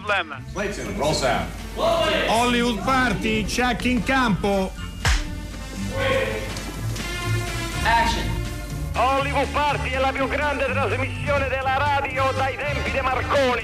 Problem. Clayton, roll sound. Hollywood Party, check in campo. Action. Hollywood Party è la più grande trasmissione della radio dai tempi di Marconi.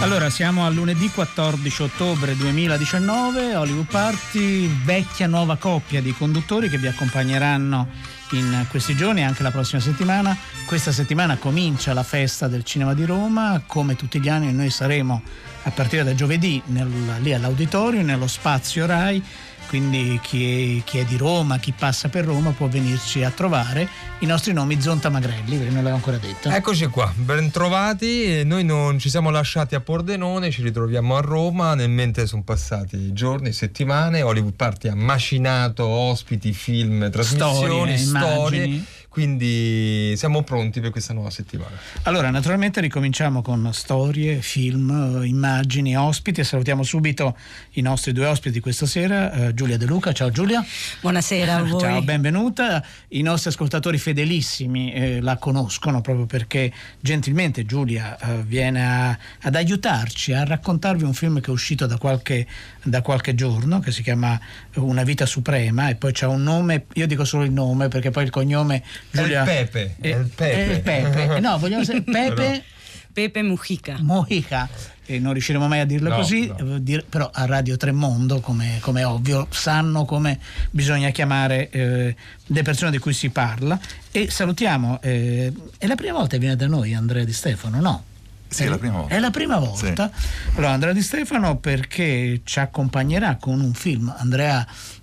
Allora, siamo a lunedì 14 ottobre 2019, Hollywood Party, vecchia nuova coppia di conduttori che vi accompagneranno in questi giorni e anche la prossima settimana. Questa settimana comincia la festa del cinema di Roma, come tutti gli anni noi saremo a partire da giovedì nel, lì all'auditorio, nello spazio RAI quindi chi è, chi è, di Roma, chi passa per Roma può venirci a trovare. I nostri nomi Zonta Magrelli, perché non l'avevo ancora detto. Eccoci qua, ben trovati, noi non ci siamo lasciati a Pordenone, ci ritroviamo a Roma, nel mentre sono passati giorni, settimane, Hollywood Party ha macinato ospiti, film, trasmissioni, storie, storie quindi siamo pronti per questa nuova settimana. Allora, naturalmente ricominciamo con storie, film, immagini, ospiti e salutiamo subito i nostri due ospiti questa sera, uh, Giulia De Luca. Ciao Giulia. Buonasera a voi. Ciao, benvenuta. I nostri ascoltatori fedelissimi eh, la conoscono proprio perché gentilmente Giulia uh, viene a, ad aiutarci a raccontarvi un film che è uscito da qualche, da qualche giorno che si chiama Una vita suprema e poi c'ha un nome, io dico solo il nome perché poi il cognome Giulia, è il Pepe. È, il Pepe. È il Pepe. No, vogliamo sapere Pepe. Pepe Mujica. Mujica. E non riusciremo mai a dirlo no, così, no. però a Radio Tremondo, come, come ovvio, sanno come bisogna chiamare eh, le persone di cui si parla. E salutiamo, eh, è la prima volta che viene da noi Andrea Di Stefano, no? Sì, è la prima volta. È la prima volta. Sì. Allora, Andrea Di Stefano perché ci accompagnerà con un film. Andrea eh,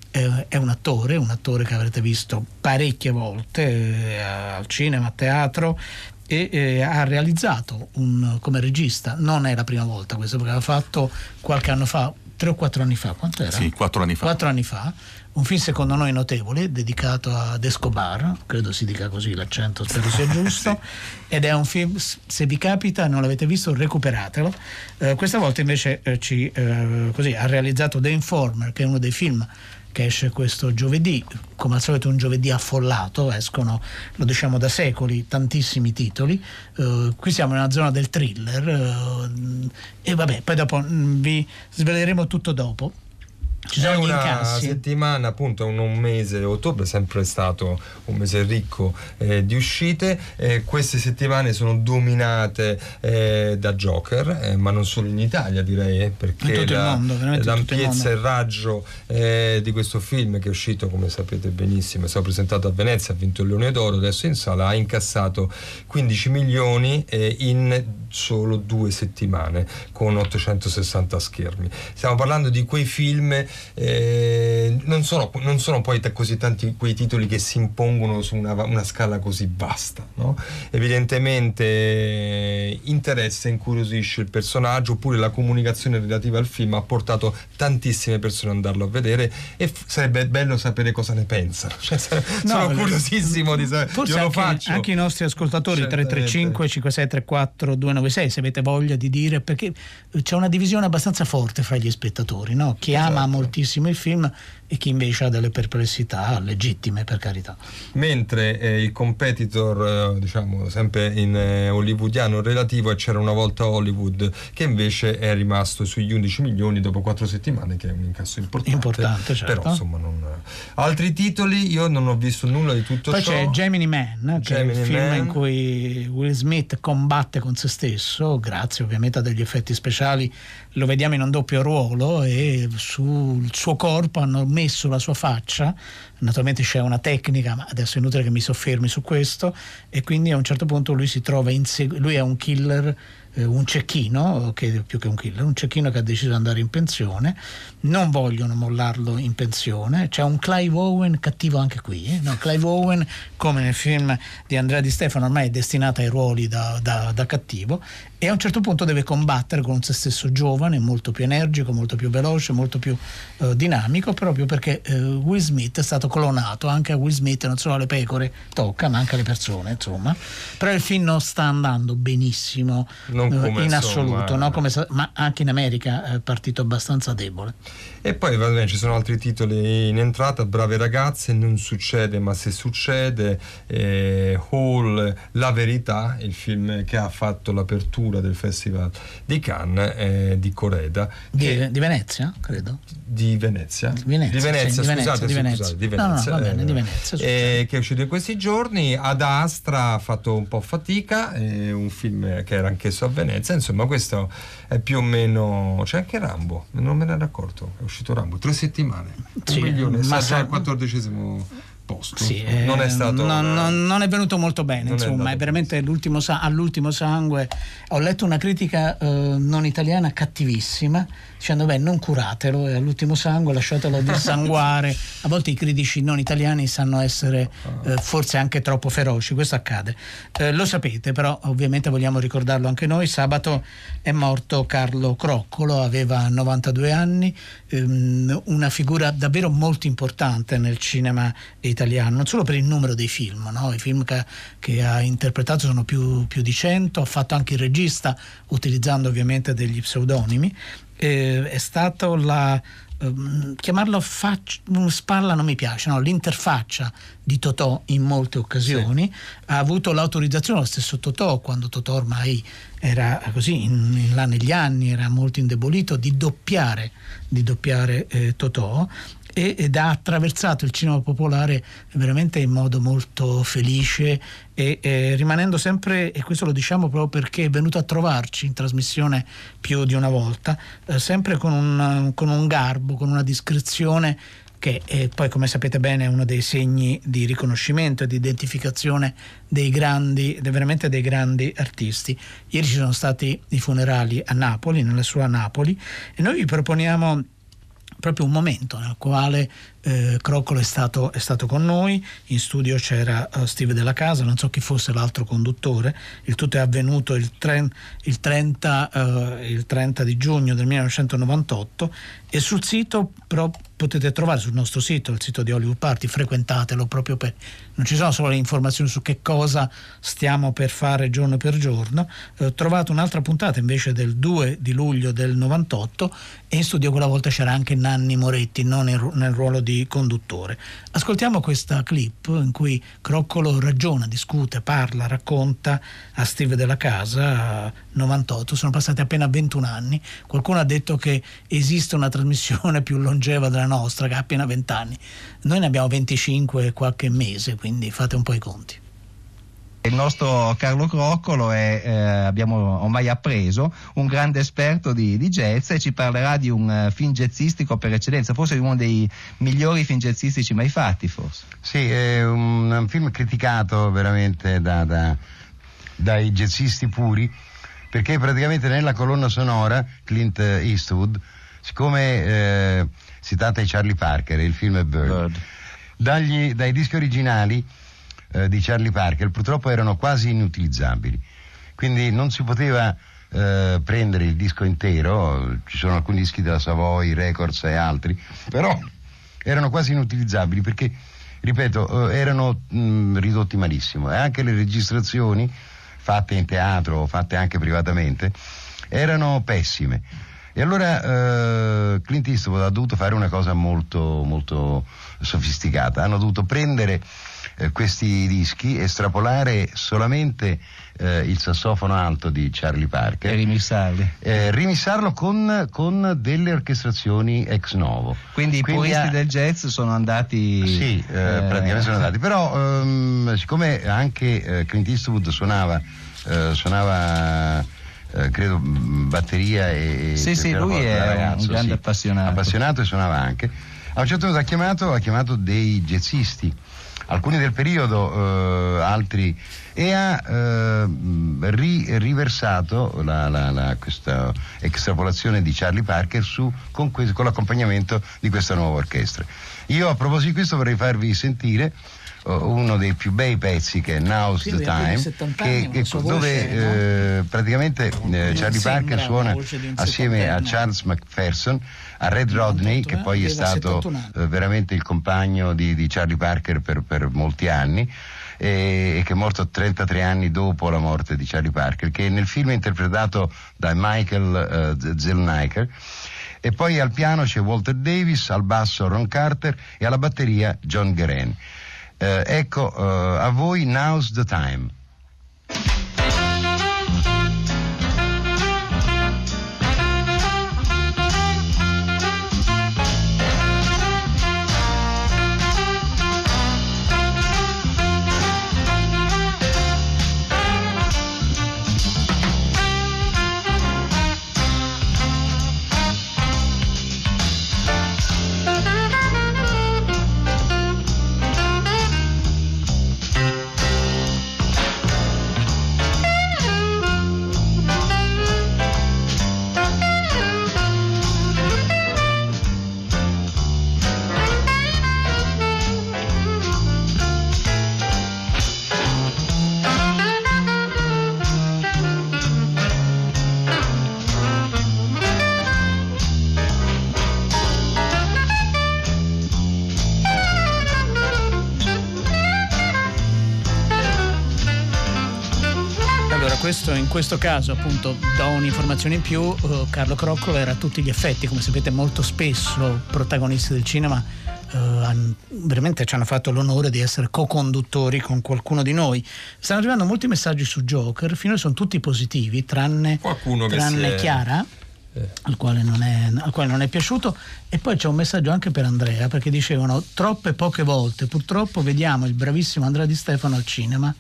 è un attore, un attore che avrete visto parecchie volte eh, al cinema, a teatro e eh, ha realizzato un, come regista, non è la prima volta questo perché aveva fatto qualche anno fa, tre o quattro anni fa, quanto era? Sì, quattro anni fa. Quattro anni fa, un film secondo noi notevole dedicato ad Escobar, credo si dica così, l'accento spero sia giusto, sì. ed è un film, se vi capita non l'avete visto recuperatelo. Eh, questa volta invece eh, ci, eh, così, ha realizzato The Informer, che è uno dei film che esce questo giovedì, come al solito un giovedì affollato, escono, lo diciamo da secoli, tantissimi titoli, uh, qui siamo nella zona del thriller uh, e vabbè, poi dopo mh, mm, vi sveleremo tutto dopo. Sono una settimana, appunto, un, un, mese, ottobre è sempre stato un mese ricco eh, di uscite. Eh, queste settimane sono dominate eh, da Joker, eh, ma non solo in Italia, direi, eh, perché la, l'ampiezza e il raggio eh, di questo film che è uscito, come sapete benissimo, è stato presentato a Venezia, ha vinto il Leone d'Oro, adesso in sala ha incassato 15 milioni in solo due settimane con 860 schermi. Stiamo parlando di quei film eh, non, sono, non, sono, poi t- così tanti quei titoli che si impongono su una, una scala così vasta. No? Evidentemente eh, interessa, incuriosisce il personaggio, oppure la comunicazione relativa al film ha portato tantissime persone ad andarlo a vedere e f- sarebbe bello sapere cosa ne pensano. Cioè, sono no, curiosissimo di sapere. Forse anche, anche, i nostri ascoltatori 335 5634 296 se avete voglia di dire perché c'è una divisione abbastanza forte fra gli spettatori, no? chi esatto. ama moltissimo il film e chi invece ha delle perplessità legittime per carità. Mentre eh, il competitor, eh, diciamo sempre in eh, hollywoodiano relativo, è C'era una volta Hollywood, che invece è rimasto sugli 11 milioni dopo 4 settimane, che è un incasso importante. Importante, certo. Però insomma non... Altri titoli, io non ho visto nulla di tutto Poi ciò. Poi c'è Gemini Man, che Gemini è il film Man. in cui Will Smith combatte con se stesso, grazie ovviamente a degli effetti speciali, lo vediamo in un doppio ruolo e sul suo corpo hanno messo la sua faccia, naturalmente c'è una tecnica, ma adesso è inutile che mi soffermi su questo, e quindi a un certo punto lui si trova in seg- lui è un killer eh, un cecchino, che più che un killer, un cecchino che ha deciso di andare in pensione, non vogliono mollarlo in pensione, c'è un Clive Owen cattivo anche qui, eh? no, Clive Owen come nel film di Andrea Di Stefano ormai è destinato ai ruoli da, da, da cattivo e a un certo punto deve combattere con se stesso giovane, molto più energico, molto più veloce, molto più eh, dinamico, proprio perché eh, Will Smith è stato clonato, anche a Will Smith non solo alle pecore tocca, ma anche alle persone, insomma. Però il film non sta andando benissimo eh, in assoluto, no? come, ma anche in America è partito abbastanza debole. E poi va bene, ci sono altri titoli in entrata, Brave ragazze, Non succede ma se succede, eh, Hall, La verità, il film che ha fatto l'apertura del Festival di Cannes eh, di Coreda. Di, di, Venezia, credo. Di Venezia? Venezia, di Venezia, sì, scusate, di Venezia, scusate, di Venezia. No, no, bene, eh, di Venezia eh, che è uscito in questi giorni. Ad Astra ha fatto un po' fatica, eh, un film che era anch'esso a Venezia. Insomma, questo è più o meno. C'è anche Rambo, non me ne ero accorto. È uscito Rambo, tre settimane. Sì, un milione, ma sa sa- già il quattordicesimo posto. Sì, non eh, è stato. non, una- non- non è venuto molto bene, Non è insomma, è, andato veramente l'ultimo all'ultimo sangue. Ho letto una critica eh, non italiana cattivissima, dicendo beh non curatelo e all'ultimo sangue lasciatelo dissanguare. A volte i critici non italiani sanno essere eh, forse anche troppo feroci, questo accade. Eh, lo sapete, però ovviamente vogliamo ricordarlo anche noi, sabato è morto Carlo Croccolo, aveva 92 anni, ehm, una figura davvero molto importante nel cinema italiano, non solo per il numero dei film, no? i film che, che ha interpretato sono più, più di 100, ha fatto anche il regista utilizzando ovviamente degli pseudonimi, Eh, è stato la... ehm, chiamarlo fac- spalla non mi piace, no? l'interfaccia di Totò in molte occasioni, ha avuto l'autorizzazione lo stesso Totò quando Totò ormai era così in, in là negli anni, era molto indebolito, di doppiare, di doppiare eh, Totò ed ha attraversato il cinema popolare veramente in modo molto felice e eh, rimanendo sempre, e questo lo diciamo proprio perché è venuto a trovarci in trasmissione più di una volta, eh, sempre con un, con un garbo, con una discrezione che è poi come sapete bene è uno dei segni di riconoscimento e di identificazione dei grandi, veramente dei grandi artisti. Ieri ci sono stati i funerali a Napoli, nella sua Napoli, e noi vi proponiamo proprio un momento nel quale eh, Croccolo è stato, è stato con noi, in studio c'era eh, Steve Della Casa, non so chi fosse l'altro conduttore, il tutto è avvenuto il, tre- il 30, eh, il 30 di giugno del 1998 e sul sito però potete trovare sul nostro sito, il sito di Hollywood Party, frequentatelo proprio per... non ci sono solo le informazioni su che cosa stiamo per fare giorno per giorno, eh, trovate un'altra puntata invece del 2 di luglio del 98 e in studio quella volta c'era anche Nanni Moretti, non nel ruolo di conduttore. Ascoltiamo questa clip in cui Croccolo ragiona, discute, parla, racconta a Steve della Casa, eh, 98, sono passati appena 21 anni, qualcuno ha detto che esiste una trasmissione più longeva della nostra che ha appena 20 anni, noi ne abbiamo 25 e qualche mese, quindi fate un po' i conti. Il nostro Carlo Croccolo è, eh, abbiamo ormai appreso, un grande esperto di, di jazz e ci parlerà di un eh, film jazzistico per eccellenza, forse uno dei migliori film jazzistici mai fatti, forse. Sì, è un, un film criticato veramente da- da- dai jazzisti puri, perché praticamente nella colonna sonora Clint Eastwood, siccome eh, si tratta di Charlie Parker, il film è Bird, Bird. dagli- dai dischi originali eh, di Charlie Parker purtroppo erano quasi inutilizzabili, quindi non si poteva eh, prendere il disco intero, ci sono alcuni dischi della Savoy, Records e altri, però erano quasi inutilizzabili perché, ripeto, eh, erano mh, ridotti malissimo. E anche le registrazioni fatte in teatro, fatte anche privatamente, erano pessime. E allora eh, Clint Eastwood ha dovuto fare una cosa molto, molto sofisticata, hanno dovuto prendere eh, questi dischi, estrapolare solamente eh, il sassofono alto di Charlie Parker Per rimissarli. eh, rimissarlo con, con delle orchestrazioni ex novo. Quindi i puristi ha- del jazz sono andati... Sì, eh, eh, praticamente sono andati. Però ehm, siccome anche Clint Eastwood suonava, suonava credo batteria e... Sì, sì, lui è da un ragazzo, grande sì. appassionato. Appassionato e suonava anche. A un certo punto ha chiamato, ha chiamato dei jazzisti, alcuni del periodo, eh, altri, e ha eh, ri- riversato la- la- la- questa extrapolazione di Charlie Parker su, con, que- con l'accompagnamento di questa nuova orchestra. Io a proposito di questo vorrei farvi sentire eh, uno dei più bei pezzi che è Now's the Time, 70 che- che- dove eh, praticamente eh, Charlie Parker suona assieme a. Charles McPherson, a Red Rodney, 98, che eh? poi è Aveva stato 71 anni. eh, veramente il compagno di, di Charlie Parker per, per molti anni e, che è morto 33 anni dopo la morte di Charlie Parker, che nel film è interpretato da Michael eh, Zellniker. E poi al piano c'è Walter Davis, al basso Ron Carter e alla batteria John Guerin. Eh, ecco, eh, a voi Now's the Time. Questo, in questo caso appunto do un'informazione in più, uh, Carlo Croccolo era a tutti gli effetti, come sapete molto spesso protagonisti del cinema uh, veramente ci hanno fatto l'onore di essere co-conduttori con qualcuno di noi. Stanno arrivando molti messaggi su Joker, finora sono tutti positivi, tranne, tranne Chiara. Eh. Al, quale è, al, quale non è piaciuto e poi c'è un messaggio anche per Andrea perché dicevano troppe poche volte purtroppo vediamo il bravissimo Andrea Di Stefano al cinema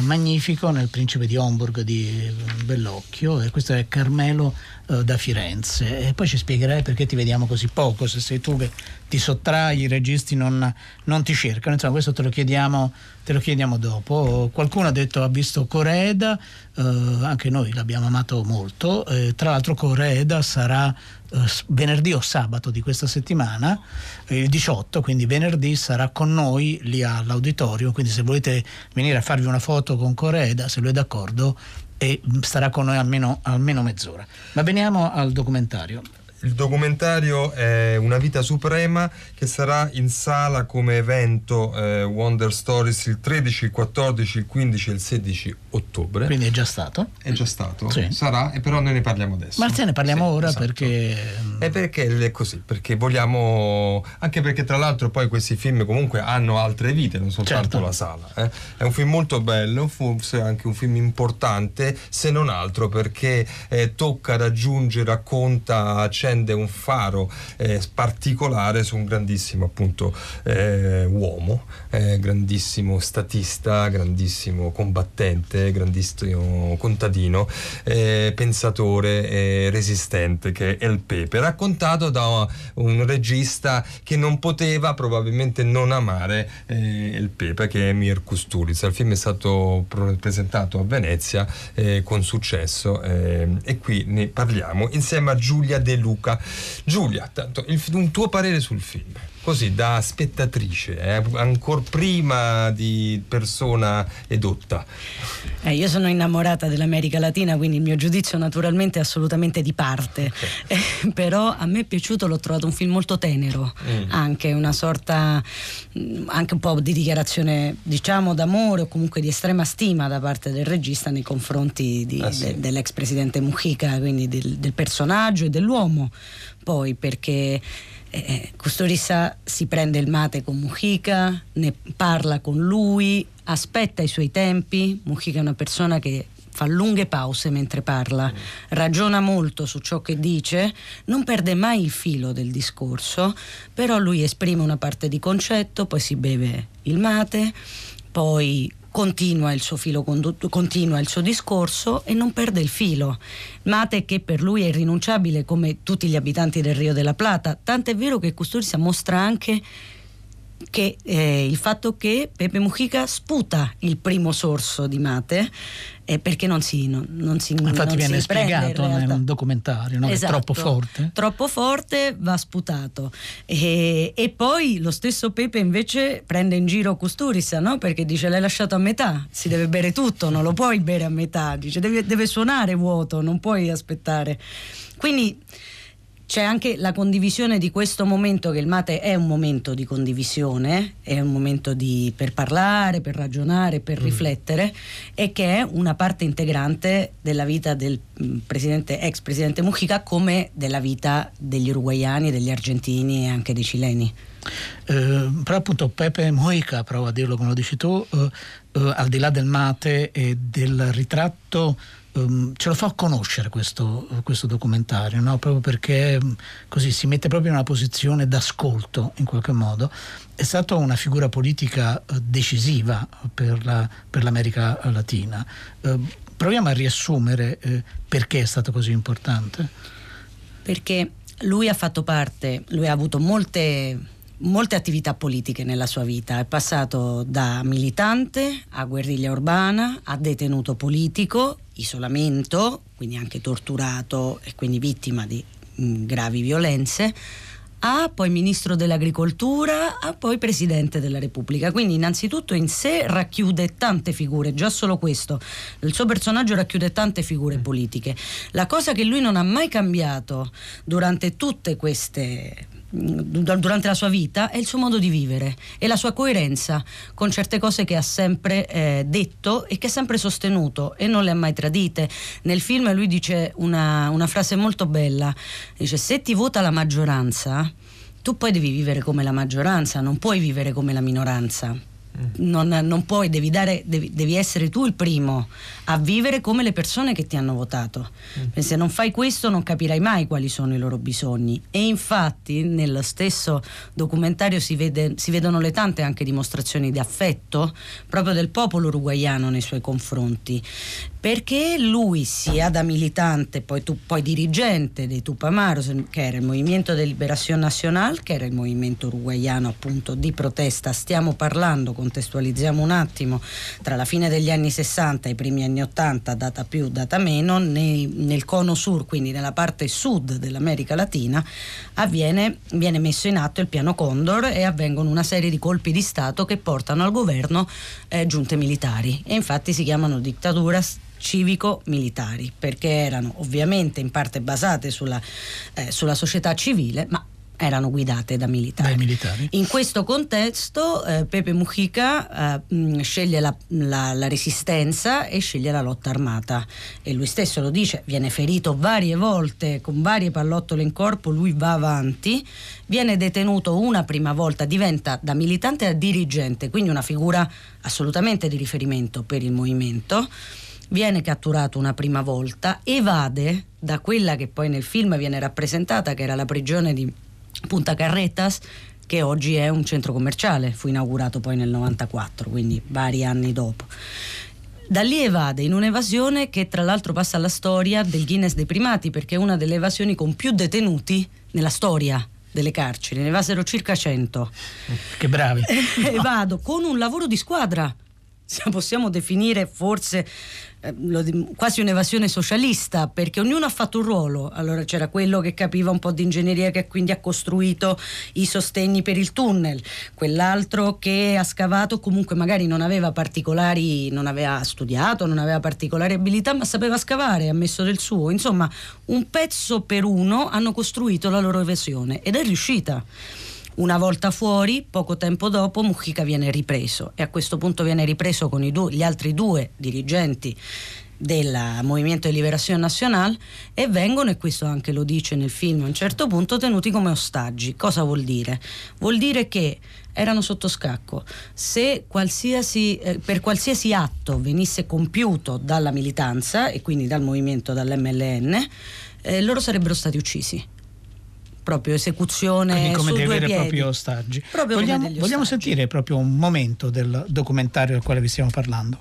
magnifico nel Principe di Homburg di Bellocchio e questo è Carmelo eh, da Firenze e poi ci spiegherai perché ti vediamo così poco se sei tu che ti sottrai i registi non, non ti cercano insomma questo te lo chiediamo te lo chiediamo dopo. Qualcuno ha detto ha visto Coreda, eh, anche noi l'abbiamo amato molto. Eh, tra l'altro Coreda sarà eh, venerdì o sabato di questa settimana, eh, il 18, quindi venerdì sarà con noi lì all'auditorio, quindi se volete venire a farvi una foto con Coreda, se lui è d'accordo, e starà con noi almeno, almeno mezz'ora. Ma veniamo al documentario. Il documentario è Una vita suprema che sarà in sala come evento eh, Wonder Stories il 13, il 14, il 15 e il 16 ottobre. Quindi è già stato? È già stato, sì. sarà, e però noi ne parliamo adesso. Ma se ne parliamo sì, ora esatto. perché... È perché è così, perché vogliamo... Anche perché tra l'altro poi questi film comunque hanno altre vite, non soltanto certo. la sala. Eh? È un film molto bello, forse anche un film importante, se non altro perché eh, tocca raggiungere, racconta, accende un faro eh, particolare su un grandissimo appunto eh, uomo, eh, grandissimo statista, grandissimo combattente, grandissimo contadino, eh, pensatore e resistente che è El Pepe, raccontato da un regista che non poteva probabilmente non amare eh, El Pepe che è Mir Kusturica. Il film è stato presentato a Venezia eh, con successo e qui ne parliamo insieme a Giulia De Luca Luca. Giulia, tanto, il, un tuo parere sul film, così da spettatrice, eh, ancora prima di persona edotta. Eh, io sono innamorata dell'America Latina, quindi il mio giudizio naturalmente è assolutamente di parte, okay. eh, però a me è piaciuto, l'ho trovato un film molto tenero, mm. anche una sorta, mm, anche un po' di dichiarazione diciamo d'amore o comunque di estrema stima da parte del regista nei confronti di, ah, sì. de, dell'ex presidente Mujica, quindi del, del personaggio e dell'uomo poi perché eh, Custorissa si prende il mate con Mujica, ne parla con lui, aspetta i suoi tempi. Mujica è una persona che fa lunghe pause mentre parla, ragiona molto su ciò che dice, non perde mai il filo del discorso, però lui esprime una parte di concetto, poi si beve il mate, poi continua il suo filo continua il suo discorso e non perde il filo. Mate che per lui è irrinunciabile come tutti gli abitanti del Rio della Plata, tant'è vero che Custorisa mostra anche che eh, il fatto che Pepe Mujica sputa il primo sorso di mate eh, perché non si, non, non si infatti non viene spiegato nel documentario no? esatto, è troppo forte. Troppo forte va sputato. E, e, poi lo stesso Pepe invece prende in giro Custurisa no? perché dice l'hai lasciato a metà si deve bere tutto non lo puoi bere a metà dice deve, deve suonare vuoto non puoi aspettare quindi c'è anche la condivisione di questo momento, che il mate è un momento di condivisione, è un momento di, per parlare, per ragionare, per mm. riflettere e che è una parte integrante della vita del mm, presidente, ex presidente Mujica come della vita degli uruguayani, degli argentini e anche dei cileni. Eh, però appunto Pepe Mujica, provo a dirlo come lo dici tu, eh, eh, al di là del mate e del ritratto um, ce lo fa conoscere questo, questo documentario, no? proprio perché um, così si mette proprio in una posizione d'ascolto in qualche modo. È stata una figura politica uh, decisiva per, la, per, l'America Latina. Uh, proviamo a riassumere uh, perché è stato così importante. Perché lui ha fatto parte, lui ha avuto molte molte attività politiche nella sua vita, è passato da militante a guerriglia urbana, a detenuto politico, isolamento, quindi anche torturato e quindi vittima di mh, mm, gravi violenze, a poi ministro dell'agricoltura, a poi presidente della Repubblica. Quindi innanzitutto in sé racchiude tante figure, già solo questo. Il suo personaggio racchiude tante figure politiche. La cosa che lui non ha mai cambiato durante tutte queste durante la sua vita è il suo modo di vivere e la sua coerenza con certe cose che ha sempre eh, detto e che ha sempre sostenuto e non le ha mai tradite. Nel film lui dice una, una frase molto bella, dice se ti vota la maggioranza tu poi devi vivere come la maggioranza, non puoi vivere come la minoranza. Non, non, puoi, devi, dare, devi, devi, essere tu il primo a vivere come le persone che ti hanno votato. Mm. Se non fai questo non capirai mai quali sono i loro bisogni. E infatti nello stesso documentario si, vede, si vedono le tante anche dimostrazioni di affetto proprio del popolo uruguaiano nei suoi confronti perché lui sia da militante, poi, tu, poi dirigente dei Tupamaros, che era il Movimento de Liberación Nacional, che era il movimento uruguaiano appunto di protesta, stiamo parlando, contestualizziamo un attimo, tra la fine degli anni 60 e i primi anni 80, data più, data meno, nei, nel cono sur, quindi nella parte sud dell'America Latina, avviene, viene messo in atto il piano Condor e avvengono una serie di colpi di Stato che portano al governo eh, giunte militari. E infatti si chiamano dittaduras civico-militari, perché erano ovviamente in parte basate sulla, eh, sulla società civile, ma erano guidate da militari. militari. In questo contesto eh, Pepe Mujica eh, mh, sceglie la, la, la, resistenza e sceglie la lotta armata e lui stesso lo dice, viene ferito varie volte con varie pallottole in corpo, lui va avanti, viene detenuto una prima volta, diventa da militante a dirigente, quindi una figura assolutamente di riferimento per il movimento viene catturato una prima volta, evade da quella che poi nel film viene rappresentata, che era la prigione di Punta Carretas, che oggi è un centro commerciale, fu inaugurato poi nel 94, quindi vari anni dopo. Da lì evade in un'evasione che tra l'altro passa alla storia del Guinness dei primati, perché è una delle evasioni con più detenuti nella storia delle carceri, ne evasero circa 100. Che bravi. Evado con un lavoro di squadra possiamo definire forse quasi un'evasione socialista perché ognuno ha fatto un ruolo. Allora c'era quello che capiva un po' di ingegneria che quindi ha costruito i sostegni per il tunnel quell'altro che ha scavato comunque magari non aveva particolari non aveva studiato non aveva particolari abilità ma sapeva scavare ha messo del suo. Insomma un pezzo per uno hanno costruito la loro evasione ed è riuscita una volta fuori, poco tempo dopo, Mujica viene ripreso e a questo punto viene ripreso con due, gli altri due dirigenti del Movimento di Liberazione Nazionale e vengono, e questo anche lo dice nel film a un certo punto, tenuti come ostaggi. Cosa vuol dire? Vuol dire che erano sotto scacco. Se qualsiasi, eh, per qualsiasi atto venisse compiuto dalla militanza e quindi dal movimento, dall'MLN, eh, loro sarebbero stati uccisi proprio esecuzione Quindi come su dei veri e piedi. propri ostaggi. Proprio vogliamo, vogliamo sentire proprio un momento del documentario del quale vi stiamo parlando.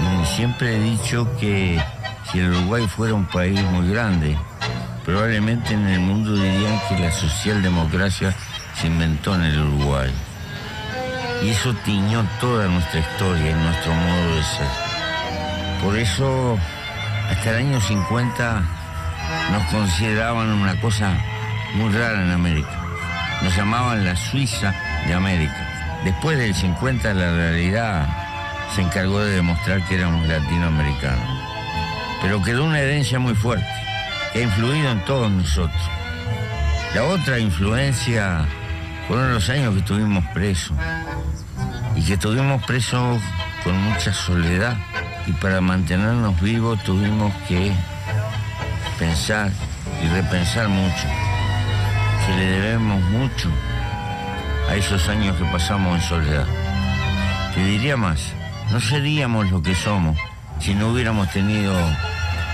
Eh, siempre he dicho que si el Uruguay fuera un país muy grande, probablemente en el mundo dirían que la socialdemocracia se inventó en el Uruguay. Y eso tiñó toda nuestra historia y nuestro modo de ser. Por eso hasta el año 50 nos consideraban una cosa muy rara en América. Nos llamaban la Suiza de América. Después del 50 la realidad se encargó de demostrar que éramos latinoamericanos. Pero quedó una herencia muy fuerte que ha influido en todos nosotros. La otra influencia fueron los años que estuvimos presos y que estuvimos presos con mucha soledad y para mantenernos vivos tuvimos que pensar y repensar mucho, que le debemos mucho a esos años que pasamos en soledad. Te diría más, no seríamos lo que somos si no hubiéramos tenido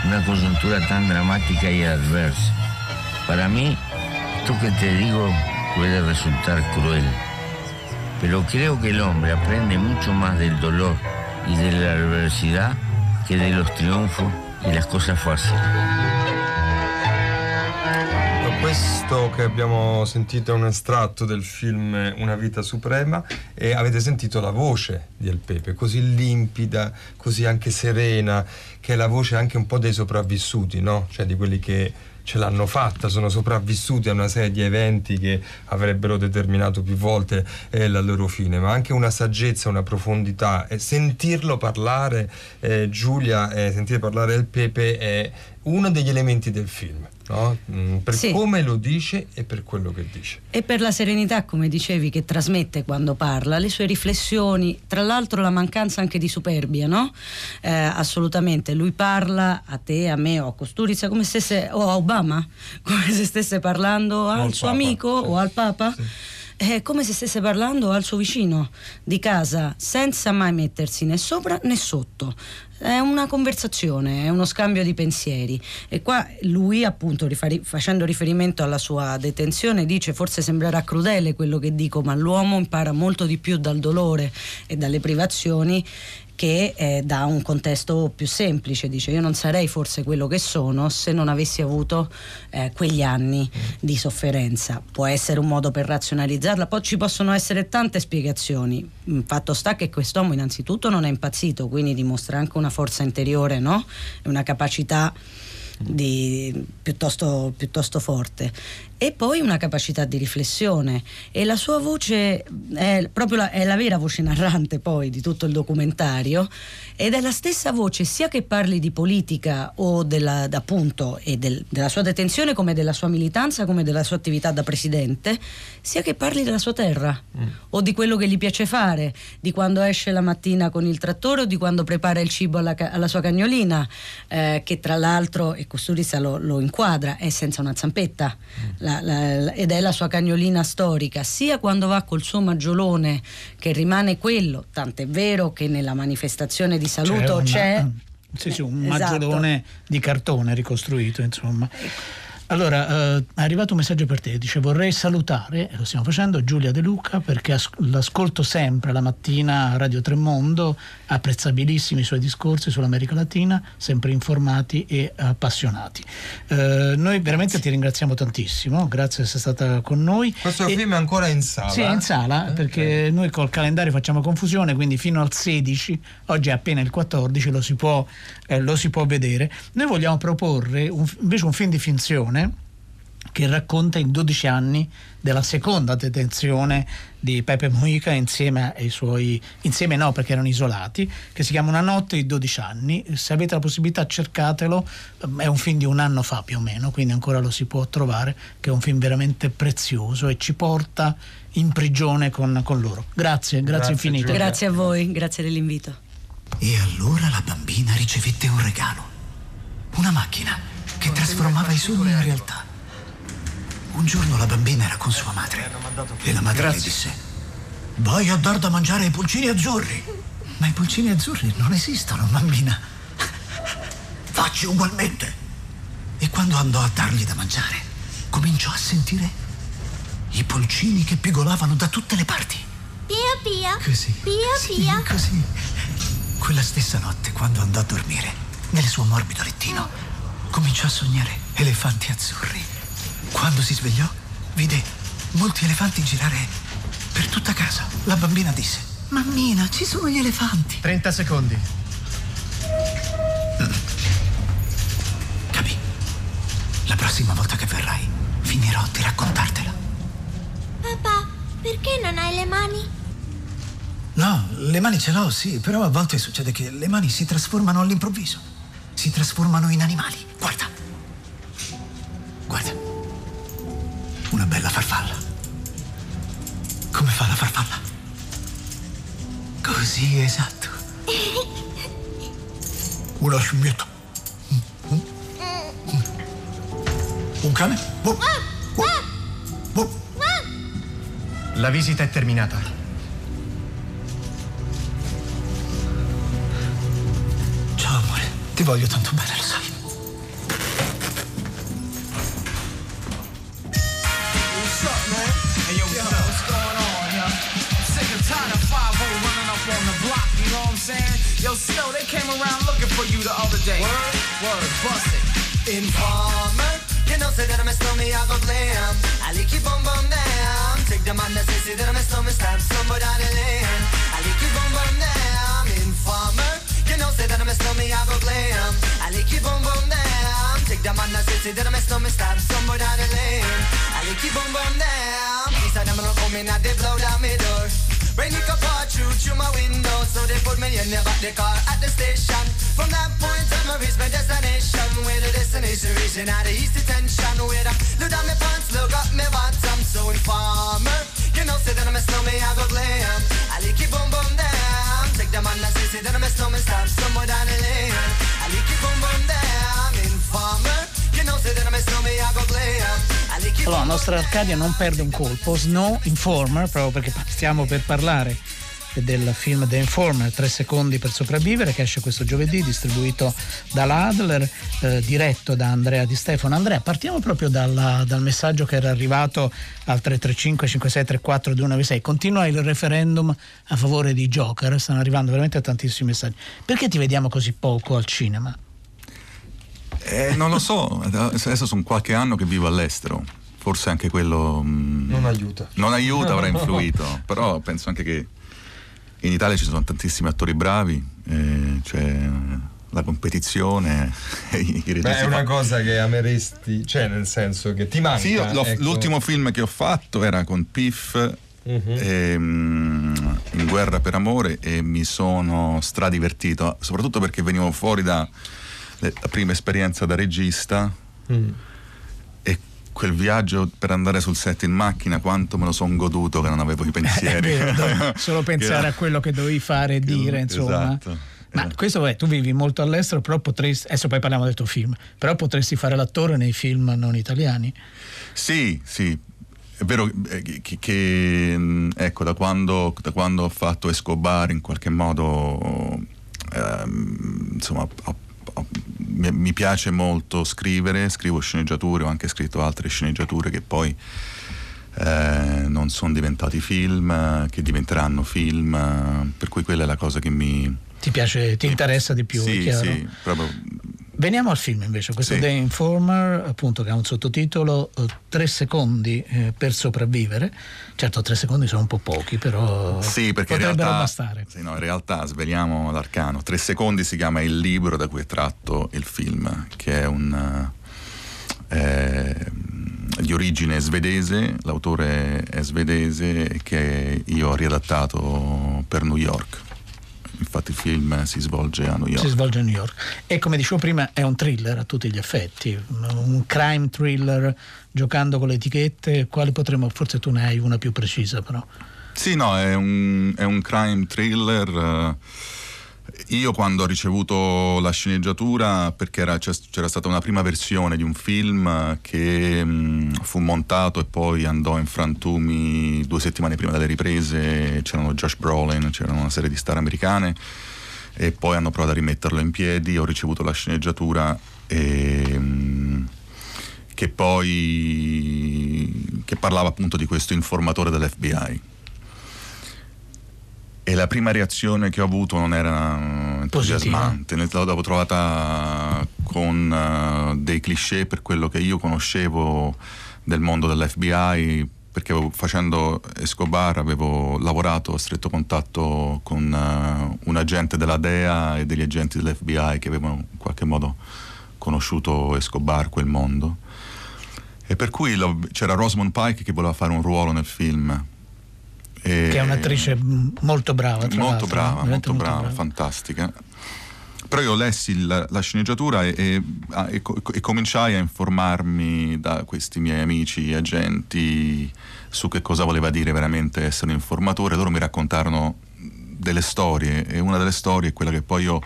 una coyuntura tan dramática y adversa. Para mí, esto que te digo puede resultar cruel, pero creo que el hombre aprende mucho más del dolor y de la adversidad che de los triunfos e le cose facili. Questo che abbiamo sentito è un estratto del film Una vita suprema e avete sentito la voce di El Pepe, così limpida, così anche serena, che è la voce anche un po' dei sopravvissuti, no? Cioè di quelli che ce l'hanno fatta, sono sopravvissuti a una serie di eventi che avrebbero determinato più volte eh, la loro fine, ma anche una saggezza, una profondità. E sentirlo parlare, eh, Giulia, eh, sentire parlare il Pepe è uno degli elementi del film. No? Mm, per sì. come lo dice e per quello che dice. E per la serenità, come dicevi, che trasmette quando parla, le sue riflessioni, tra l'altro la mancanza anche di superbia, no? Eh, assolutamente, lui parla a te, a me o a Costurizza come stesse, o a Obama, come se stesse parlando al, al suo Papa, amico sì. o al Papa. Sì è come se stesse parlando al suo vicino di casa senza mai mettersi né sopra né sotto. È una conversazione, è uno scambio di pensieri e qua lui appunto rifari- facendo riferimento alla sua detenzione dice forse sembrerà crudele quello che dico ma l'uomo impara molto di più dal dolore e dalle privazioni che eh, dà un contesto più semplice, dice io non sarei forse quello che sono se non avessi avuto eh, quegli anni di sofferenza. Può essere un modo per razionalizzarla, poi ci possono essere tante spiegazioni. Il fatto sta che quest'uomo innanzitutto non è impazzito, quindi dimostra anche una forza interiore, no? una capacità di, piuttosto, piuttosto forte e poi una capacità di riflessione. E la sua voce è proprio la, è la vera voce narrante poi di tutto il documentario. Ed è la stessa voce sia che parli di politica o della, appunto, e del, della sua detenzione come della sua militanza come della sua attività da presidente sia che parli della sua terra mm. o di quello che gli piace fare di quando esce la mattina con il trattore o di quando prepara il cibo alla, alla sua cagnolina eh, che tra l'altro e Costurizza lo, lo, inquadra è senza una zampetta. Mm la, la, ed è la sua cagnolina storica, sia quando va col suo maggiolone che rimane quello, tant'è vero che nella manifestazione di saluto c'è... c'è sì, sì, un esatto. maggiolone di cartone ricostruito, insomma. Allora, eh, è arrivato un messaggio per te, dice vorrei salutare, e lo stiamo facendo, Giulia De Luca perché as- l'ascolto sempre la mattina a Radio Tremondo, apprezzabilissimi i suoi discorsi sull'America Latina, sempre informati e appassionati. Eh, noi veramente ti ringraziamo tantissimo, grazie di essere stata con noi. Questo e, film è ancora in sala? Sì, è in sala, eh? perché okay. noi col calendario facciamo confusione, quindi fino al 16, oggi è appena il 14, lo si può, eh, lo si può vedere. Noi vogliamo proporre un, invece un film di finzione che racconta i 12 anni della seconda detenzione di Pepe Mujica insieme ai suoi insieme no perché erano isolati che si chiama Una notte di 12 anni. Se avete la possibilità cercatelo. È un film di un anno fa più o meno quindi ancora lo si può trovare che è un film veramente prezioso e ci porta in prigione con, con loro. Grazie, grazie, grazie infinite. Giulia. grazie a voi, grazie dell'invito e allora la bambina ricevette un regalo una macchina che trasformava i sogni in realtà. Un giorno la bambina era con sua madre e la madre Grazie. le disse: Vai a dar da mangiare ai pulcini azzurri. Ma i pulcini azzurri non esistono, bambina. Facci ugualmente. E quando andò a dargli da mangiare, cominciò a sentire i pulcini che pigolavano da tutte le parti. Pia pia. Così. Pia sì, pia. Così. Quella stessa notte, quando andò a dormire, nel suo morbido lettino, cominciò a sognare elefanti azzurri. Quando si svegliò, vide molti elefanti girare per tutta casa. La bambina disse: Mammina, ci sono gli elefanti. 30 secondi. Mm. Capì? La prossima volta che verrai, finirò di raccontartela. Papà, perché non hai le mani? No, le mani ce l'ho, sì, però a volte succede che le mani si trasformano all'improvviso si trasformano in animali. Guarda. Guarda. Una bella farfalla. Come fa la farfalla? Così, esatto. Una scimmietta. Un cane? La visita è terminata. Ti voglio tanto bene, lo sai. Yo, Snow, they came around looking for you the other day. Word, word, bust it. Informer, you know, say that I'm a stormy, I go glam. I like you boom boom down. Take the man that says that I'm a stormy, stab somebody on the land. I like you boom boom down. You know, say that I'm a snowman, I go glam. I like you boom boom down. Take the man the city, then I mess up me stop somewhere down the lane. I keep on boom down. These are them come in and they blow down my door. Rain it could pour through through my window, so they put me in the back the car at the station. From that point on, I reach my destination. Where the destination region out of east detention. Where I look down my pants, look up my bottom, so informer. You know, say that I'm a snowman, I go glam. I like it boom boom down. Somewhere down the lane. I like it boom boom down. Informer. You know, say that I'm a snowman, I go glam. Allora, la nostra Arcadia non perde un colpo. Snow Informer, proprio perché stiamo per parlare del film The Informer, 3 secondi per sopravvivere, che esce questo giovedì, distribuito dalla Adler, eh, diretto da Andrea Di Stefano. Andrea, partiamo proprio dalla, dal messaggio che era arrivato al 335 5634 296. Continua il referendum a favore di Joker, stanno arrivando veramente tantissimi messaggi. Perché ti vediamo così poco al cinema? Eh, non lo so, adesso sono qualche anno che vivo all'estero, forse anche quello... Mh, non aiuta. Non aiuta, avrà influito, però penso anche che in Italia ci sono tantissimi attori bravi, eh, c'è la competizione. I Beh, è una cosa che ameresti, cioè nel senso che ti manca. Sì, io, ecco. l'ultimo film che ho fatto era con Piff. Uh-huh. E, um, in guerra per amore e mi sono stradivertito soprattutto perché venivo fuori da la prima esperienza da regista mm. Quel viaggio per andare sul set in macchina quanto me lo sono goduto che non avevo i pensieri. vero, solo pensare a quello che dovevi fare e dire insomma. esatto. ma questo vabbè, tu vivi molto all'estero però potresti adesso poi parliamo del tuo film però potresti fare l'attore nei film non italiani? Sì sì. È vero che, che ecco da quando, da quando, ho fatto Escobar in qualche modo ehm, insomma ho mi, piace molto scrivere, scrivo sceneggiature, ho anche scritto altre sceneggiature che poi eh, non sono diventati film, che diventeranno film, per cui quella è la cosa che mi... Ti piace, ti interessa di più, sì, Sì, proprio Veniamo al film invece, questo sì. The Informer, appunto, che ha un sottotitolo eh, Tre secondi eh, per sopravvivere. Certo, tre secondi sono un po' pochi, però sì, perché potrebbero in realtà, bastare. Sì, no, in realtà sveliamo l'arcano. Tre secondi si chiama il libro da cui è tratto il film, che è un. Eh, di origine svedese, l'autore è svedese che io ho riadattato per New York infatti il film si svolge a New York. Si svolge a New York. E come dicevo prima è un thriller a tutti gli effetti, un crime thriller giocando con le etichette, quale potremmo, forse tu ne hai una più precisa però. Sì, no, è un, è un crime thriller. Uh, io quando ho ricevuto la sceneggiatura, perché era, c'era stata una prima versione di un film che mh, mm, fu montato e poi andò in frantumi due settimane prima delle riprese, c'erano Josh Brolin, c'erano una serie di star americane e poi hanno provato a rimetterlo in piedi, ho ricevuto la sceneggiatura e, mh, mm, che poi che parlava appunto di questo informatore dell'FBI e la prima reazione che ho avuto non era entusiasmante, l'avevo trovata con uh, dei cliché per quello che io conoscevo del mondo dell'FBI, perché avevo, facendo Escobar avevo lavorato a stretto contatto con uh, un agente della DEA e degli agenti dell'FBI che avevano in qualche modo conosciuto Escobar, quel mondo. E per cui lo, c'era Rosamund Pike che voleva fare un ruolo nel film che è un'attrice molto brava. molto l'altro, brava, molto, molto brava, brava, fantastica. Però io lessi la, la sceneggiatura e, e, e, e, cominciai a informarmi da questi miei amici agenti su che cosa voleva dire veramente essere un informatore. Loro mi raccontarono delle storie e una delle storie è quella che poi io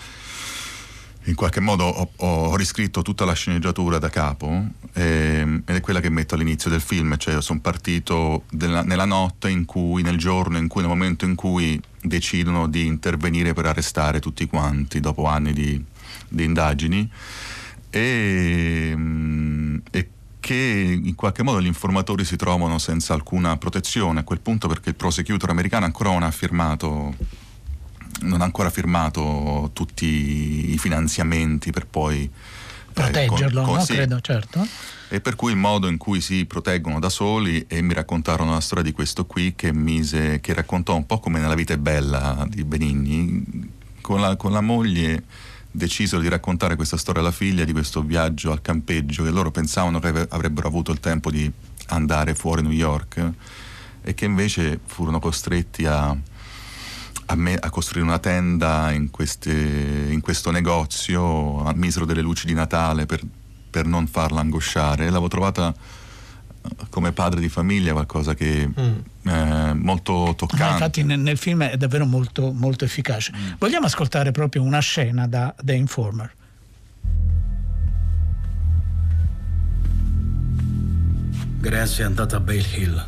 in qualche modo ho, ho, riscritto tutta la sceneggiatura da capo eh, ed è quella che metto all'inizio del film, cioè sono partito della, nella notte in cui, nel giorno in cui, nel momento in cui decidono di intervenire per arrestare tutti quanti dopo anni di, di indagini. E, e che in qualche modo gli informatori si trovano senza alcuna protezione a quel punto perché il prosecutor americano ancora non ha firmato non ha ancora firmato tutti i finanziamenti per poi eh, proteggerlo, eh, con, con, no? Sì. credo, certo. E per cui il modo in cui si proteggono da soli e mi raccontarono la storia di questo qui che, mise, che raccontò un po' come nella vita è bella di Benigni, con la, con la moglie decisero di raccontare questa storia alla figlia di questo viaggio al campeggio che loro pensavano che avrebbero avuto il tempo di andare fuori New York e che invece furono costretti a, a, me, a costruire una tenda in, queste, in, questo negozio a misero delle luci di Natale per, per non farla angosciare. L'avevo trovata come padre di famiglia qualcosa che mm. eh, molto toccante. Ah, infatti nel, nel, film è davvero molto, molto efficace. Mm. Vogliamo ascoltare proprio una scena da The Informer. Grazie è andata a Bale Hill.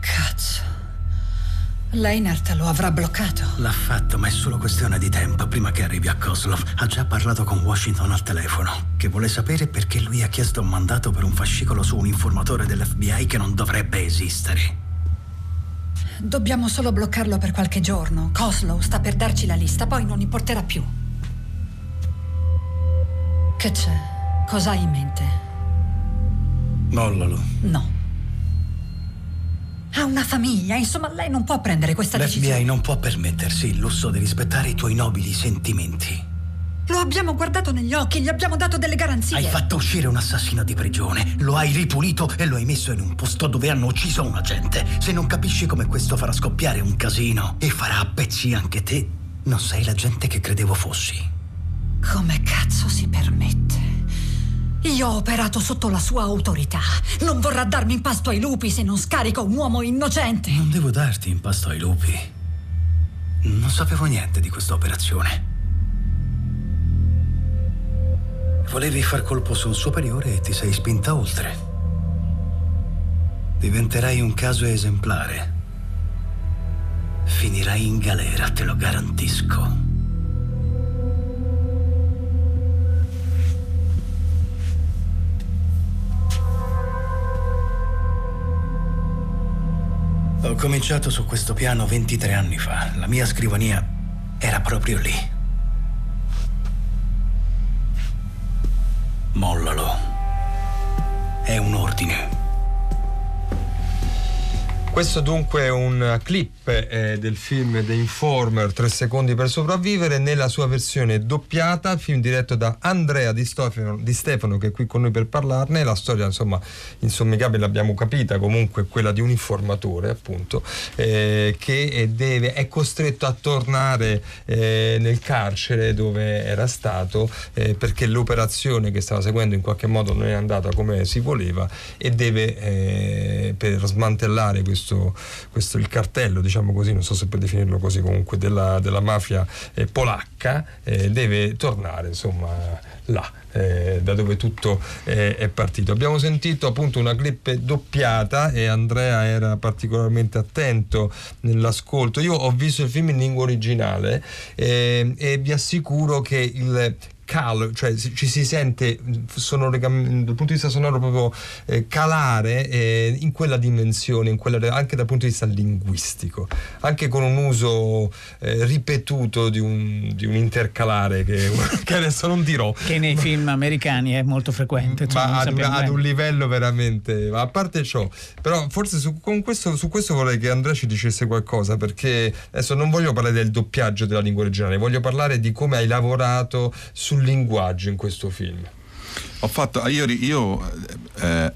Cazzo. Leinart lo avrà bloccato. L'ha fatto, ma è solo questione di tempo prima che arrivi a Koslov. Ha già parlato con Washington al telefono, che vuole sapere perché lui ha chiesto un mandato per un fascicolo su un informatore dell'FBI che non dovrebbe esistere. Dobbiamo solo bloccarlo per qualche giorno. Koslow sta per darci la lista, poi non importerà più. Che c'è? Cosa hai in mente? Mollalo. No. Ha una famiglia, insomma, lei non può prendere questa L'FBI decisione. non può permettersi il lusso di rispettare i tuoi nobili sentimenti. Lo abbiamo guardato negli occhi, gli abbiamo dato delle garanzie. Hai fatto uscire un assassino di prigione, lo hai ripulito e lo hai messo in un posto dove hanno ucciso un agente. Se non capisci come questo farà scoppiare un casino e farà a pezzi anche te, non sei la gente che credevo fossi. Come cazzo si permette? Io ho operato sotto la sua autorità. Non vorrà darmi in pasto ai lupi se non scarico un uomo innocente. Non devo darti in pasto ai lupi. Non sapevo niente di questa operazione. Volevi far colpo su un superiore e ti sei spinta oltre. Diventerai un caso esemplare. Finirai in galera, te lo garantisco. Ho cominciato su questo piano 23 anni fa. La mia scrivania era proprio lì. Mollalo. È un Questo dunque è un clip eh, del film The Informer, 3 secondi per sopravvivere, nella sua versione doppiata, film diretto da Andrea Di Stefano, Di Stefano che è qui con noi per parlarne. La storia, insomma, insommigabile l'abbiamo capita, comunque quella di un informatore, appunto, eh, che deve, è costretto a tornare eh, nel carcere dove era stato eh, perché l'operazione che stava seguendo in qualche modo non è andata come si voleva e deve, eh, per smantellare questo questo, questo il cartello, diciamo così, non so se puoi definirlo così comunque, della, della mafia eh, polacca, eh, deve tornare insomma là. Eh, da dove tutto eh, è partito. Abbiamo sentito appunto una clip doppiata e Andrea era particolarmente attento nell'ascolto. Io ho visto il film in lingua originale eh, e vi assicuro che il calo, cioè ci si sente sonore, dal punto di vista sonoro proprio eh, calare eh, in quella dimensione, in quella, anche dal punto di vista linguistico, anche con un uso eh, ripetuto di un, di un intercalare che, che, adesso non dirò. Che nei film americani è molto frequente. Insomma, ma ad, ad un livello veramente... Ma a parte ciò, però forse su questo, su questo vorrei che Andrea ci dicesse qualcosa, perché adesso non voglio parlare del doppiaggio della lingua originale, voglio parlare di come hai lavorato sul linguaggio in questo film. Ho fatto, io, io eh,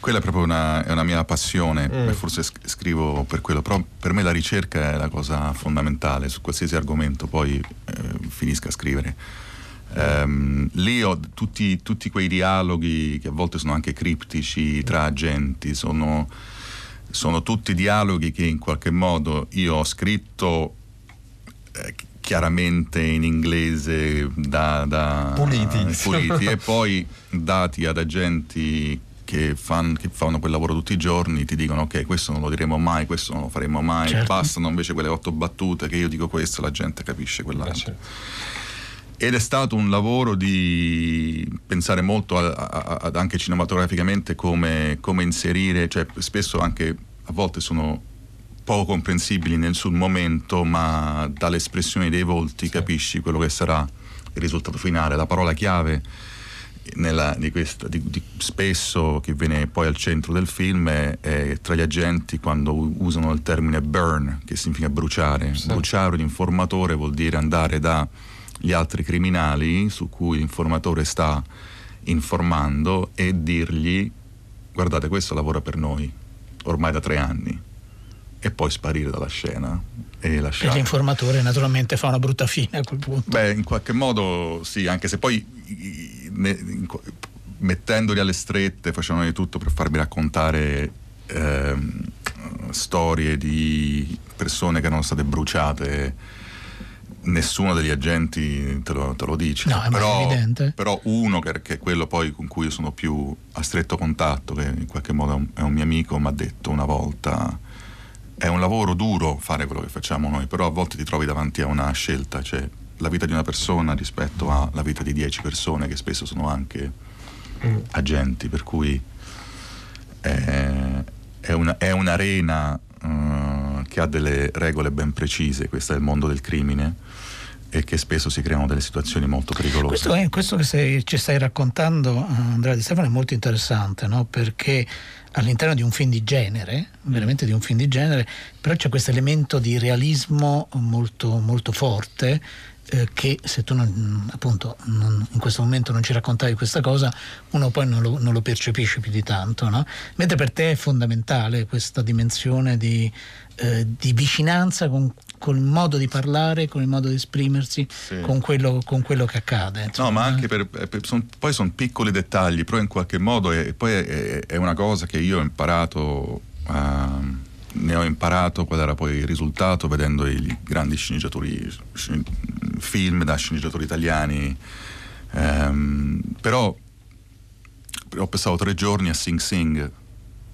quella è proprio una, è una mia passione, mm. forse scrivo per quello, però per me la ricerca è la cosa fondamentale su qualsiasi argomento, poi eh, finisca a scrivere. Um, lì ho tutti, tutti, quei dialoghi che a volte sono anche criptici tra agenti, sono, sono tutti dialoghi che in qualche modo io ho scritto eh, chiaramente in inglese da, da puliti, puliti e poi dati ad agenti che, fan, che, fanno quel lavoro tutti i giorni ti dicono ok questo non lo diremo mai, questo non lo faremo mai, certo. bastano invece quelle otto battute che io dico questo la gente capisce quell'altro. Eh, certo. Ed è stato un lavoro di pensare molto a, a, a, anche cinematograficamente come, come inserire, cioè spesso anche a volte sono poco comprensibili nel sul momento, ma dalle espressioni dei volti sì. capisci quello che sarà il risultato finale. La parola chiave nella, di questa, di, di, spesso che viene poi al centro del film è, è, tra gli agenti quando usano il termine burn, che significa bruciare. Sì. Bruciare un informatore vuol dire andare da gli altri criminali su cui l'informatore sta informando e dirgli guardate questo lavora per noi ormai da tre anni e poi sparire dalla scena e lasciare. E l'informatore naturalmente fa una brutta fine a quel punto. Beh, in qualche modo sì, anche se poi ne, mettendoli alle strette facevano di tutto per farmi raccontare ehm, storie di persone che erano state bruciate nessuno degli agenti te lo, te lo dice. No, è però, evidente. però uno che, che, è quello poi con cui io sono più a stretto contatto, che in qualche modo è un, è un mio amico, mi ha detto una volta è un lavoro duro fare quello che facciamo noi, però a volte ti trovi davanti a una scelta, cioè la vita di una persona rispetto alla vita di dieci persone che spesso sono anche mm. agenti, per cui è, è, una, è un'arena uh, che ha delle regole ben precise, questo è il mondo del crimine e che spesso si creano delle situazioni molto pericolose. Questo, è, questo che sei, ci stai raccontando, Andrea Di Stefano, è molto interessante, no? perché all'interno di un film di genere, veramente di un film di genere, però c'è questo elemento di realismo molto, molto forte eh, che se tu non, appunto non, in questo momento non ci raccontavi questa cosa, uno poi non lo, non lo percepisce più di tanto, no? mentre per te è fondamentale questa dimensione di, eh, di vicinanza con, col modo di parlare, con il modo di esprimersi, sì. con, quello, con, quello, che accade. Insomma. No, ma anche per, per son, poi sono piccoli dettagli, però in qualche modo è, poi è, è una cosa che io ho imparato. Uh, ne ho imparato qual era poi il risultato vedendo i grandi sceneggiatori, film da sceneggiatori italiani. Um, però ho passato tre giorni a Sing Sing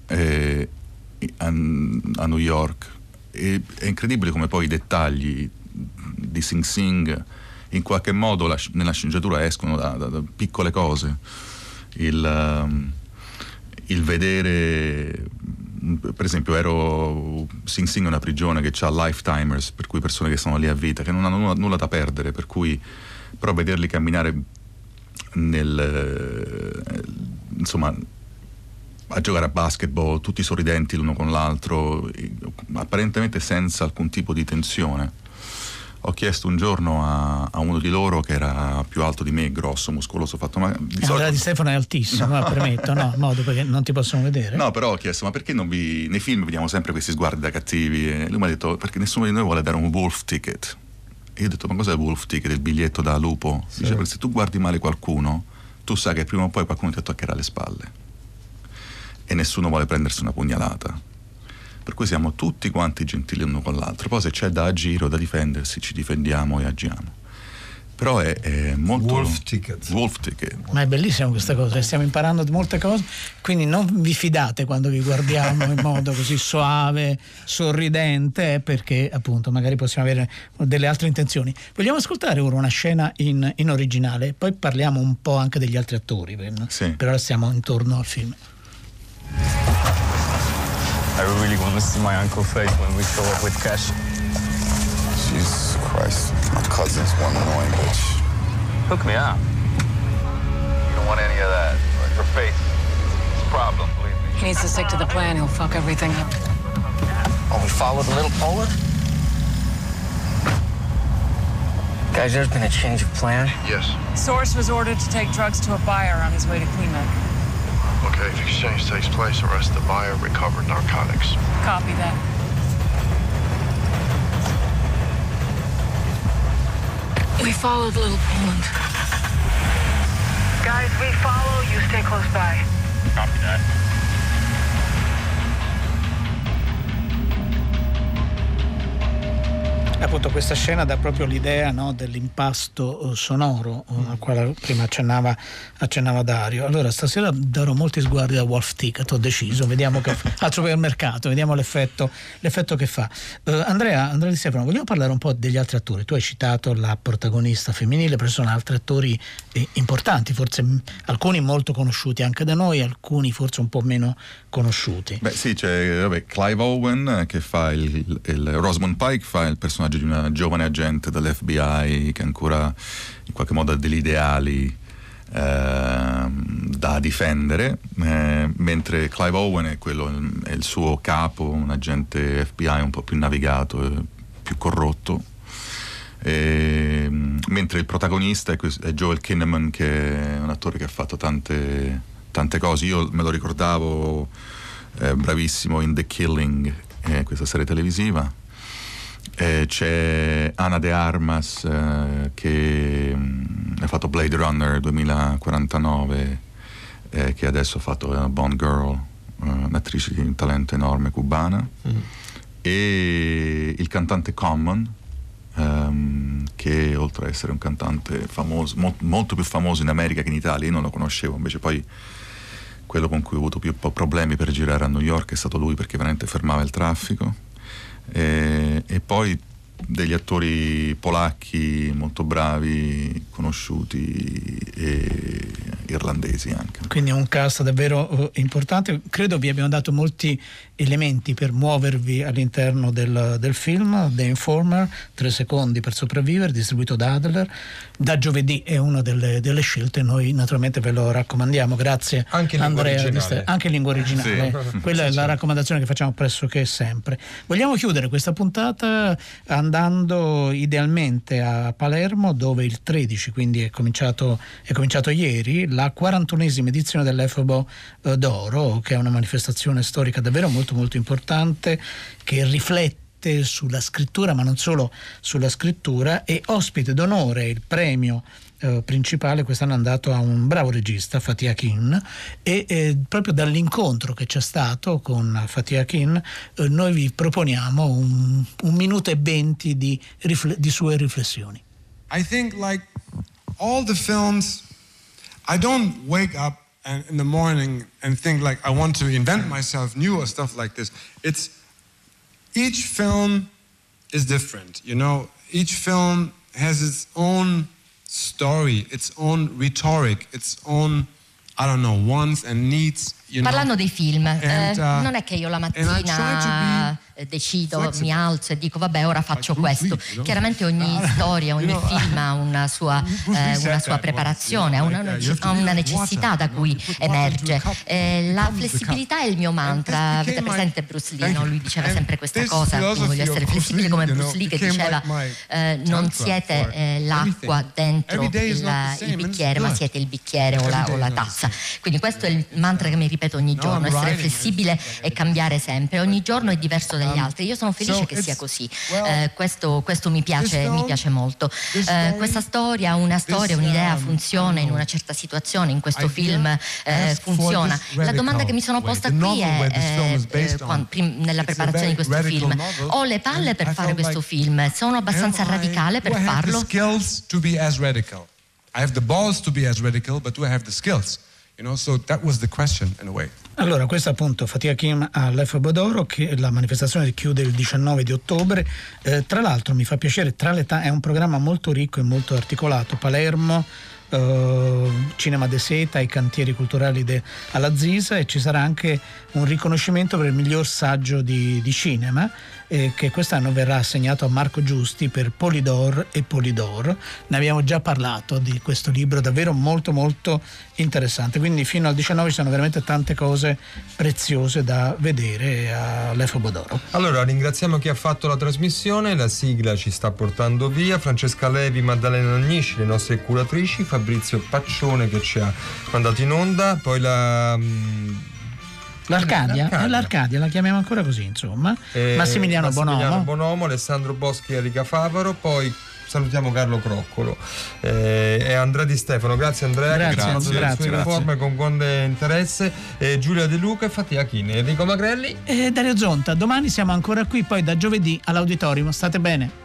eh, a, a, New York e è incredibile come poi i dettagli di Sing Sing in qualche modo la, nella sceneggiatura escono da, da, da piccole cose. Il, um, il vedere per esempio ero Sing Sing è una prigione che ha lifetimers per cui persone che sono lì a vita che non hanno nulla, nulla da perdere per cui però vederli camminare nel insomma a giocare a basketball tutti sorridenti l'uno con l'altro apparentemente senza alcun tipo di tensione ho chiesto un giorno a, a, uno di loro che era più alto di me, grosso, muscoloso, fatto ma di solito... Allora di Stefano è altissimo, no. premetto, no, modo perché non ti possono vedere. No, però ho chiesto, ma perché non vi nei film vediamo sempre questi sguardi da cattivi? E lui mi ha detto perché nessuno di noi vuole dare un wolf ticket. E io ho detto, ma cos'è il wolf ticket, il biglietto da lupo? Sì. Dice, perché se tu guardi male qualcuno, tu sai che prima o poi qualcuno ti attaccherà alle spalle. E nessuno vuole prendersi una pugnalata per cui siamo tutti quanti gentili l'uno con l'altro. Poi se c'è da agire o da difendersi, ci difendiamo e agiamo. Però è, è molto. Wolf ticket. Wolf ticket. Ma è bellissima questa cosa, stiamo imparando molte cose, quindi non vi fidate quando vi guardiamo in modo così soave, sorridente, perché appunto magari possiamo avere delle altre intenzioni. Vogliamo ascoltare ora una scena in, in originale, poi parliamo un po' anche degli altri attori, sì. però stiamo intorno al film. I really want to see my uncle face when we show up with cash. Jesus Christ. My cousin's one annoying bitch. Hook me up. You don't want any of that. Her face. It's a problem, believe me. He needs to stick to the plan. He'll fuck everything up. Oh, we followed a little Polar? Guys, there's been a change of plan. Yes. Source was ordered to take drugs to a buyer on his way to Klimek. Okay, if exchange takes place, arrest the buyer, recover narcotics. Copy that. We followed Little Poland. Guys, we follow, you stay close by. Copy that. Appunto questa scena dà proprio l'idea no, dell'impasto eh, sonoro mm. al quale prima accennava, accennava, Dario. Allora stasera darò molti sguardi a Wolf Ticket, ho deciso, vediamo che al supermercato, vediamo l'effetto, l'effetto che fa. Uh, Andrea, Andrea Di Stefano, vogliamo parlare un po' degli altri attori. Tu hai citato la protagonista femminile, però sono altri attori eh, importanti, forse alcuni molto conosciuti anche da noi, alcuni forse un po' meno conosciuti. Beh sì, c'è vabbè, Clive Owen che fa il, il, il Rosamund Pike, fa il personaggio di una giovane agente dell'FBI che ancora in qualche modo ha degli ideali eh, da difendere, eh, mentre Clive Owen è, quello, è, il suo capo, un agente FBI un po' più navigato, più corrotto. E, mentre il protagonista è, è, Joel Kinnaman che è un attore che ha fatto tante, tante cose. Io me lo ricordavo eh, bravissimo in The Killing eh, questa serie televisiva. Eh, c'è Ana de Armas eh, che mh, ha fatto Blade Runner 2049 eh, che adesso ha fatto uh, Bond Girl un'attrice di un talento enorme cubana. Mm. e il cantante Common um, che oltre ad essere un cantante famoso, mo- molto più famoso in America che in Italia, io non lo conoscevo, invece poi quello con cui ho avuto più problemi per girare a New York è stato lui perché veramente fermava il traffico. E, e poi degli attori polacchi molto bravi, conosciuti e irlandesi anche. Quindi è un cast davvero uh, importante. Credo vi abbiamo dato molti elementi per muovervi all'interno del, del, film. The Informer, tre secondi per sopravvivere, distribuito da Adler. Da giovedì è una delle, delle scelte, noi naturalmente ve lo raccomandiamo. Grazie anche Andrea. Originale. Anche in lingua originale. Sì. Quella sì, è la raccomandazione che facciamo pressoché sempre. Vogliamo chiudere questa puntata andando idealmente a Palermo, dove il 13, quindi è cominciato, è cominciato ieri, la 41esima edizione dell'Efebo eh, d'Oro, che è una manifestazione storica davvero molto molto importante che riflette sulla scrittura, ma non solo sulla scrittura, e ospite d'onore il premio eh, principale quest'anno è andato a un bravo regista, Fatih Akin, e eh, proprio dall'incontro che c'è stato con Fatih Akin eh, noi vi proponiamo un, un, minuto e venti di, rifle- di sue riflessioni. I think like all the films I don't wake up and in the morning and think like I want to invent myself new or stuff like this. It's each film is different, you know. Each film has its own story, its own rhetoric, its own I don't know wants and needs. You Parlando know? dei film, and, eh, uh, non è che io la mattina Eh, decido, mi alzo e dico vabbè ora faccio questo. Chiaramente ogni storia, ogni film ha una sua, eh, una sua preparazione, ha una, ha una, necessità da cui emerge. Eh, la flessibilità è il mio mantra. Avete presente Bruce Lee? No? Lui diceva sempre questa cosa, voglio essere flessibile come Bruce Lee che diceva eh, non siete eh, l'acqua dentro il, bicchiere ma siete il bicchiere o la, o la tazza. Quindi questo è il mantra che mi ripeto ogni giorno, essere flessibile e cambiare sempre. Ogni giorno è diverso da dagli um, altri. Io sono felice che sia così. Eh, questo, questo mi, piace, mi, piace, molto. Eh, questa storia, una storia, un'idea um, funziona in una certa situazione, in questo film eh, funziona. La domanda che mi sono posta qui è, eh, eh, nella preparazione di questo film, ho le palle per fare questo film? Sono abbastanza radicale per farlo? I have the balls to be as radical, but do I have the skills? You know, so that was the question in a way. Allora, questo appunto Fatia Kim all'F Bodoro, che la manifestazione chiude il 19 di ottobre. Eh, tra l'altro mi fa piacere, tra le ta- è un programma molto ricco e molto articolato. Palermo, eh, Cinema de Seta, i cantieri culturali de- alla Zisa e ci sarà anche un riconoscimento per il miglior saggio di, di cinema eh, che quest'anno verrà assegnato a Marco Giusti per Polidor e Polidor. Ne abbiamo già parlato di questo libro davvero molto molto interessante, quindi fino al 19 ci sono veramente tante cose preziose da vedere all'Efo Bodoro. Allora ringraziamo chi ha fatto la trasmissione, la sigla ci sta portando via, Francesca Levi, Maddalena Agnisci, le nostre curatrici, Fabrizio Paccione che ci ha mandato in onda, poi la mm, L'Arcadia, L'Arcadia. l'Arcadia, la chiamiamo ancora così, insomma. Eh, Massimiliano, Massimiliano Bonomo. Bonomo, Alessandro Boschi e Enrica Favaro, poi salutiamo Carlo Croccolo eh, e Andrea Di Stefano. Grazie Andrea, grazie, grazie, grazie, grazie sue informe con grande interesse. Eh, Giulia De Luca e Fatia Chini. Enrico Magrelli e Dario Zonta. Domani siamo ancora qui, poi da giovedì all'auditorium. State bene.